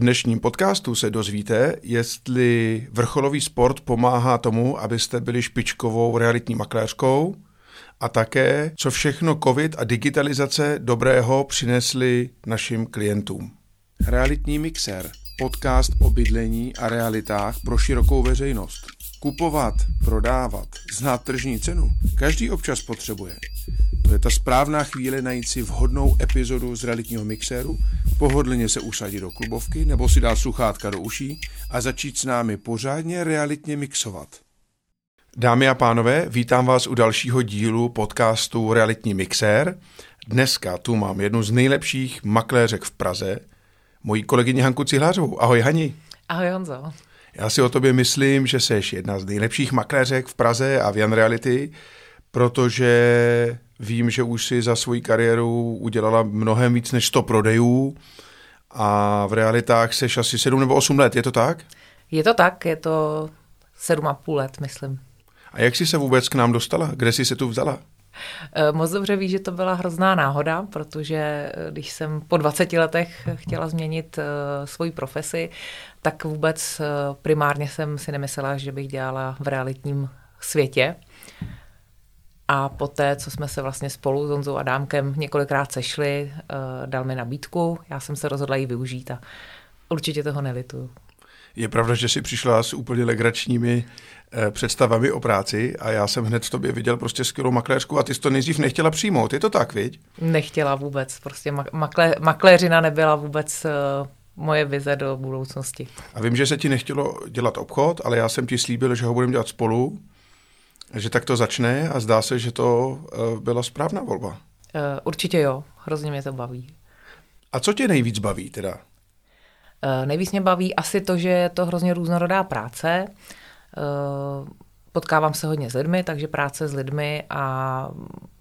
Dnešním podcastu se dozvíte, jestli vrcholový sport pomáhá tomu, abyste byli špičkovou realitní makléřkou a také, co všechno COVID a digitalizace dobrého přinesly našim klientům. Realitní mixer, podcast o bydlení a realitách pro širokou veřejnost. Kupovat, prodávat, znát tržní cenu, každý občas potřebuje. To je ta správná chvíle najít si vhodnou epizodu z realitního mixéru, pohodlně se usadit do klubovky nebo si dát sluchátka do uší a začít s námi pořádně realitně mixovat. Dámy a pánové, vítám vás u dalšího dílu podcastu Realitní mixér. Dneska tu mám jednu z nejlepších makléřek v Praze, moji kolegyni Hanku Cihlářovou. Ahoj Hani. Ahoj Honzo. Já si o tobě myslím, že jsi jedna z nejlepších makléřek v Praze a v Jan Reality, protože vím, že už si za svoji kariéru udělala mnohem víc než 100 prodejů a v realitách seš asi 7 nebo 8 let, je to tak? Je to tak, je to 7,5 let, myslím. A jak jsi se vůbec k nám dostala? Kde jsi se tu vzala? Eh, moc dobře víš, že to byla hrozná náhoda, protože eh, když jsem po 20 letech chtěla změnit uh, svoji profesi, tak vůbec primárně jsem si nemyslela, že bych dělala v realitním světě. A poté, co jsme se vlastně spolu s Honzou a Dámkem několikrát sešli, uh, dal mi nabídku, já jsem se rozhodla ji využít a určitě toho nelituju. Je pravda, že jsi přišla s úplně legračními eh, představami o práci a já jsem hned v tobě viděl prostě skvělou makléřku a ty jsi to nejdřív nechtěla přijmout. Je to tak, viď? Nechtěla vůbec. Prostě maklé, makléřina nebyla vůbec uh, moje vize do budoucnosti. A vím, že se ti nechtělo dělat obchod, ale já jsem ti slíbil, že ho budeme dělat spolu, že tak to začne a zdá se, že to uh, byla správná volba. Uh, určitě jo, hrozně mě to baví. A co tě nejvíc baví teda? Uh, nejvíc mě baví asi to, že je to hrozně různorodá práce. Potkávám se hodně s lidmi, takže práce s lidmi a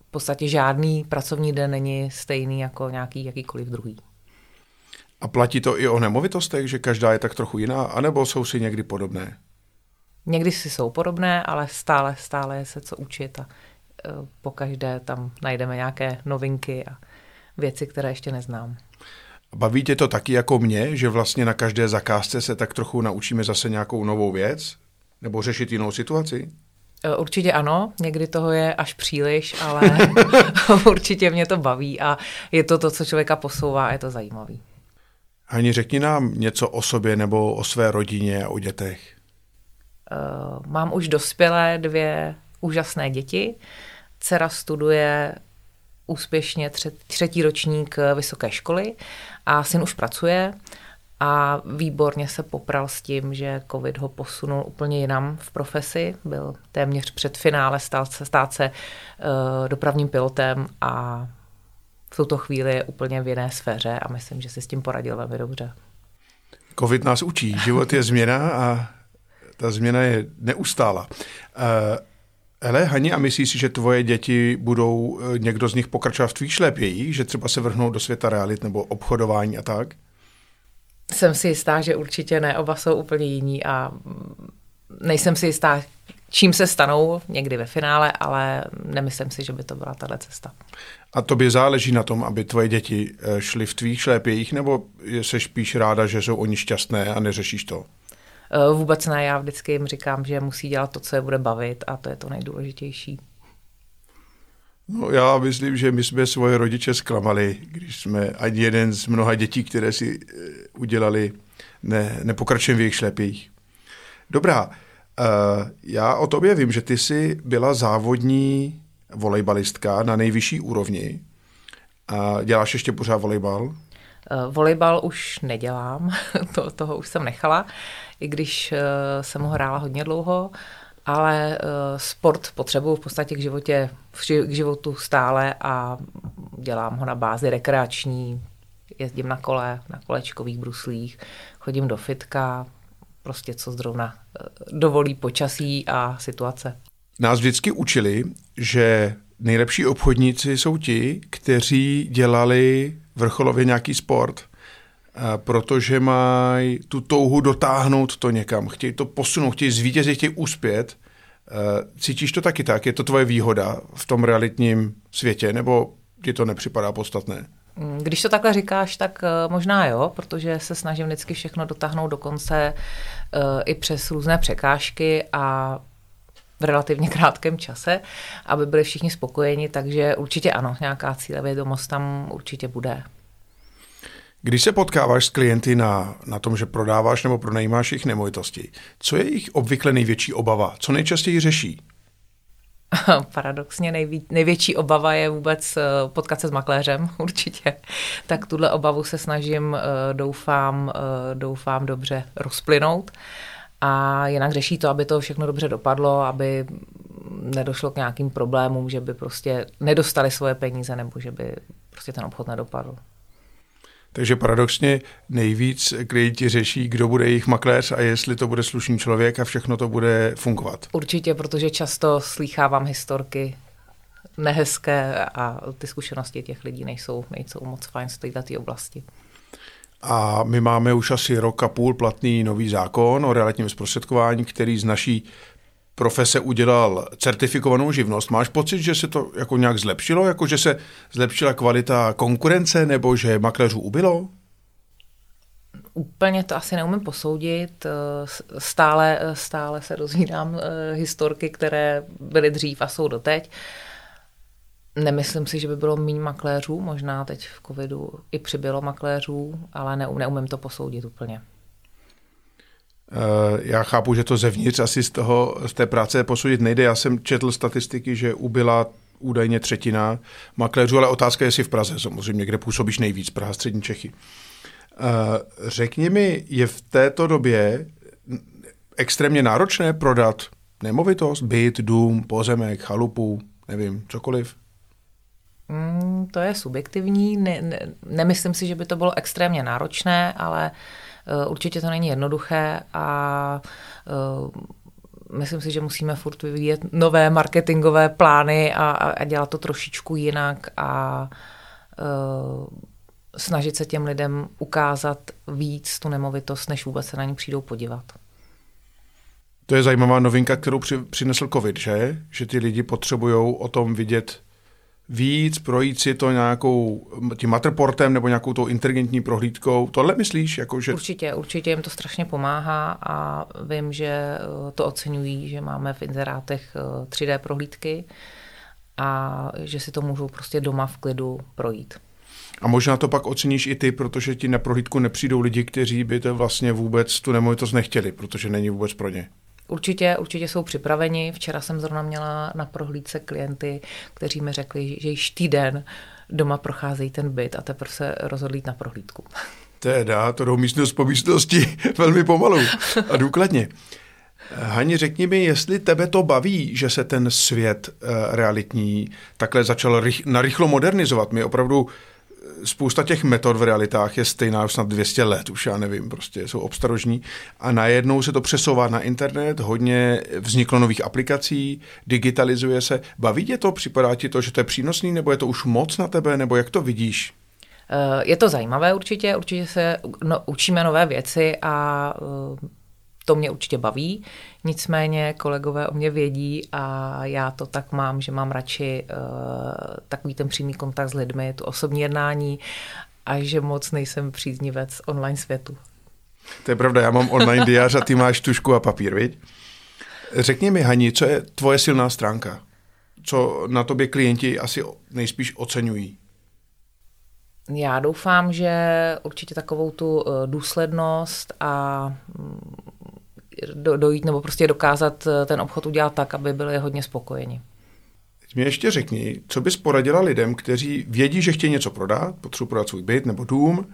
v podstatě žádný pracovní den není stejný jako nějaký jakýkoliv druhý. A platí to i o nemovitostech, že každá je tak trochu jiná, anebo jsou si někdy podobné? Někdy si jsou podobné, ale stále, stále je se co učit a uh, po každé tam najdeme nějaké novinky a věci, které ještě neznám. Baví tě to taky jako mě, že vlastně na každé zakázce se tak trochu naučíme zase nějakou novou věc? Nebo řešit jinou situaci? E, určitě ano, někdy toho je až příliš, ale určitě mě to baví a je to to, co člověka posouvá a je to zajímavý. Hani, řekni nám něco o sobě nebo o své rodině a o dětech. Uh, mám už dospělé dvě úžasné děti. Dcera studuje úspěšně třetí ročník vysoké školy a syn už pracuje a výborně se popral s tím, že covid ho posunul úplně jinam v profesi. Byl téměř před finále stát se, stát se uh, dopravním pilotem a v tuto chvíli je úplně v jiné sféře a myslím, že si s tím poradil velmi dobře. Covid nás učí, život je změna a ta změna je neustála. Uh, Hele, Hani, a myslíš si, že tvoje děti budou eh, někdo z nich pokračovat v tvých šlépějích, že třeba se vrhnou do světa realit nebo obchodování a tak? Jsem si jistá, že určitě ne, oba jsou úplně jiní a nejsem si jistá, čím se stanou někdy ve finále, ale nemyslím si, že by to byla tahle cesta. A tobě záleží na tom, aby tvoje děti eh, šly v tvých šlépějích, nebo jsi spíš ráda, že jsou oni šťastné a neřešíš to? Eh, vůbec ne, já vždycky jim říkám, že musí dělat to, co je bude bavit a to je to nejdůležitější. No, já myslím, že my jsme svoje rodiče zklamali, když jsme ani jeden z mnoha dětí, které si eh, udělali, ne, nepokračujeme v jejich šlepích. Dobrá, uh, já o tobě vím, že ty jsi byla závodní volejbalistka na nejvyšší úrovni. A děláš ještě pořád volejbal? Volejbal už nedělám, to, toho už jsem nechala i když eh, jsem ho hrála hodně dlouho, ale eh, sport potřebuju v podstatě k, životě, k životu stále a dělám ho na bázi rekreační, jezdím na kole, na kolečkových bruslích, chodím do fitka, prostě co zrovna eh, dovolí počasí a situace. Nás vždycky učili, že nejlepší obchodníci jsou ti, kteří dělali vrcholově nějaký sport protože mají tu touhu dotáhnout to někam, chtějí to posunout, chtějí zvítězit, chtějí uspět. Cítíš to taky tak? Je to tvoje výhoda v tom realitním světě, nebo ti to nepřipadá podstatné? Mm, když to takhle říkáš, tak uh, možná jo, protože se snažím vždycky všechno dotáhnout do konce uh, i přes různé překážky a v relativně krátkém čase, aby byli všichni spokojeni, takže určitě ano, nějaká cílevědomost tam určitě bude. Když se potkáváš s klienty na, na tom, že prodáváš nebo pronajímáš jejich nemovitosti, co je jejich obvykle největší obava? Co nejčastěji řeší? Paradoxně nejví, největší obava je vůbec eh, potkat se s makléřem, určitě. Tak tuhle obavu se snažím, eh, doufám, eh, doufám dobře rozplynout. A jinak řeší to, aby to všechno dobře dopadlo, aby nedošlo k nějakým problémům, že by prostě nedostali svoje peníze nebo že by prostě ten obchod nedopadl. Takže paradoxně nejvíc klienti řeší, kdo bude jejich makléř a jestli to bude slušný člověk a všechno to bude fungovat. Určitě, protože často slýchávám historky nehezké a ty zkušenosti těch lidí nejsou, nejsou moc fajn z této oblasti. A my máme už asi rok a půl platný nový zákon o realitním zprostředkování, který z naší profese udělal certifikovanou živnost. Máš pocit, že se to jako nějak zlepšilo? Jako, že se zlepšila kvalita konkurence nebo že makléřů ubylo? Úplně to asi neumím posoudit. Stále, stále se dozvídám eh, historky, které byly dřív a jsou doteď. Nemyslím si, že by bylo méně makléřů, možná teď v covidu i přibylo makléřů, ale neumím to posoudit úplně. Eh, já chápu, že to zevnitř asi z, toho, z té práce posoudit nejde. Já jsem četl statistiky, že ubyla údajně třetina makléřů, ale otázka je, jestli v Praze samozřejmě, kde působíš nejvíc, Praha, střední Čechy. Eh, řekni mi, je v této době extrémně náročné prodat nemovitost, byt, dům, pozemek, chalupu, nevím, cokoliv? Mm, to je subjektivní. Ne, ne, nemyslím si, že by to bylo extrémně náročné, ale uh, určitě to není jednoduché a eh, myslím si, že musíme furt vyvíjet nové marketingové plány a, a dělat to trošičku jinak a uh, snažit se těm lidem ukázat víc tu nemovitost, než vůbec se na ní přijdou podívat. To je zajímavá novinka, kterou při, přinesl covid, že? Že ty lidi potřebují o tom vidět víc, projít si to nějakou tím matrportem nebo nějakou tou inteligentní prohlídkou. Tohle myslíš? Jako, že... Určitě, určitě jim to strašně pomáhá a vím, že eh, to oceňují, že máme v inzerátech 3D eh, prohlídky a že si to můžou prostě doma v klidu projít. A možná to pak oceníš i ty, protože ti na prohlídku nepřijdou lidi, kteří by to vlastně vůbec tu nemovitost nechtěli, protože není vůbec pro ně. Určitě, určitě jsou připraveni. Včera jsem zrovna měla na prohlídce klienty, kteří mi řekli, že již týden doma procházejí ten byt a teprve se rozhodli na prohlídku. Teda, to jdou místnost po místnosti velmi pomalu a důkladně. Hani, řekni mi, jestli tebe to baví, že se ten svět uh, realitní takhle začal rych, narychlo modernizovat. My opravdu spousta těch metod v realitách je stejná už snad 200 let, už já nevím, prostě jsou obstarožní a najednou se to přesouvá na internet, hodně vzniklo nových aplikací, digitalizuje se. Baví tě to? Připadá ti to, že to je přínosný, nebo je to už moc na tebe, nebo jak to vidíš? Eh, je to zajímavé určitě, určitě se no, učíme nové věci a eh, to mě určitě baví, nicméně kolegové o mě vědí a já to tak mám, že mám radši uh, takový ten přímý kontakt s lidmi, tu osobní jednání a že moc nejsem příznivec online světu. To je pravda, já mám online diář a ty máš tušku a papír, viď? Řekni mi, Hani, co je tvoje silná stránka? Co na tobě klienti asi nejspíš oceňují? Já doufám, že určitě takovou tu eh, důslednost a mm, do, dojít nebo prostě dokázat eh, ten obchod udělat tak, aby byli hodně spokojeni. Teď mi ještě řekni, co bys poradila lidem, kteří vědí, že chtějí něco prodat, potřebují prodat svůj byt nebo dům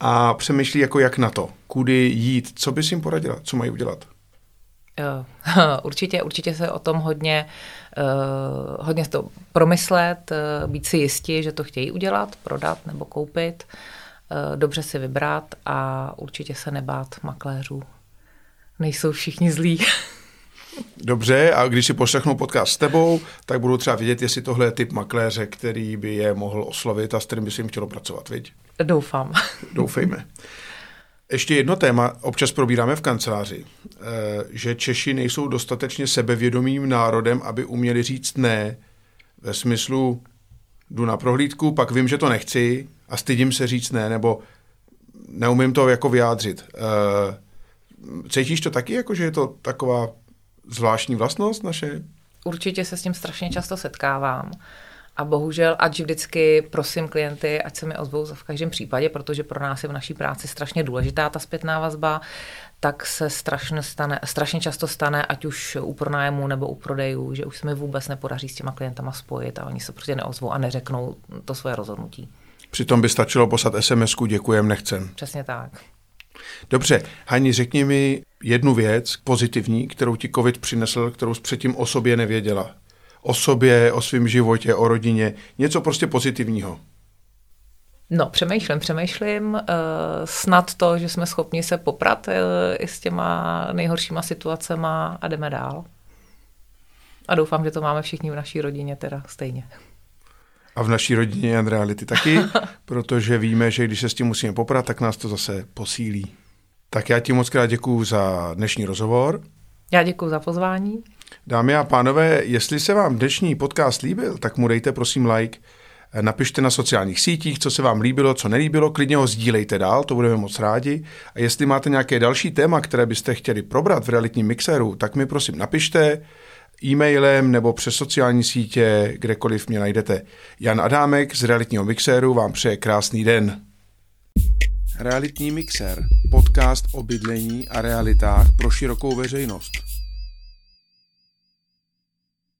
a přemýšlí jako jak na to, kudy jít, co bys jim poradila, co mají udělat? Určitě, určitě se o tom hodně, uh, hodně to promyslet, uh, být si jistí, že to chtějí udělat, prodat nebo koupit, uh, dobře si vybrat a určitě se nebát makléřů nejsou všichni zlí. Dobře, a když si poslechnu podcast s tebou, tak budu třeba vidět, jestli tohle je typ makléře, který by je mohl oslovit a s kterým by si jim chtělo pracovat, viď? Doufám. Doufejme. Ještě jedno téma občas probíráme v kanceláři, eh, že Češi nejsou dostatečně sebevědomým národem, aby uměli říct ne, ve smyslu jdu na prohlídku, pak vím, že to nechci a stydím se říct ne, nebo neumím to jako vyjádřit. Cítíš to taky, jako že je to taková zvláštní vlastnost naše? Určitě se s tím strašně často setkávám. A bohužel, ať vždycky prosím klienty, ať se mi ozvou v každém případě, protože pro nás je v naší práci strašně důležitá ta zpětná vazba, tak se strašně, stane, strašně často stane, ať už u pronájmu nebo u prodejů, že už se mi vůbec nepodaří s těma klientama spojit a oni se prostě neozvou a neřeknou to svoje rozhodnutí. Přitom by stačilo poslat sms děkujem, nechcem. Přesně tak. Dobře, Hani, řekni mi jednu věc pozitivní, kterou ti COVID přinesl, kterou jsi předtím o sobě nevěděla. O sobě, o svém životě, o rodině. Něco prostě pozitivního. No, přemýšlím, přemýšlím. Uh, snad to, že jsme schopni se poprat uh, i s těma nejhoršíma situacema a jdeme dál. A doufám, že to máme všichni v naší rodině teda stejně. A v naší rodině je reality taky, protože víme, že když se s tím musíme poprat, tak nás to zase posílí. Tak já ti moc krát děkuju za dnešní rozhovor. Já děkuji za pozvání. Dámy a pánové, jestli se vám dnešní podcast líbil, tak mu dejte prosím like, napište na sociálních sítích, co se vám líbilo, co nelíbilo, klidně ho sdílejte dál, to budeme moc rádi. A jestli máte nějaké další téma, které byste chtěli probrat v realitním mixéru, tak mi prosím napište e-mailem nebo přes sociální sítě, kdekoliv mě najdete. Jan Adámek z realitního mixéru vám přeje krásný den. Realitní mixér, podcast o bydlení a realitách pro širokou veřejnost.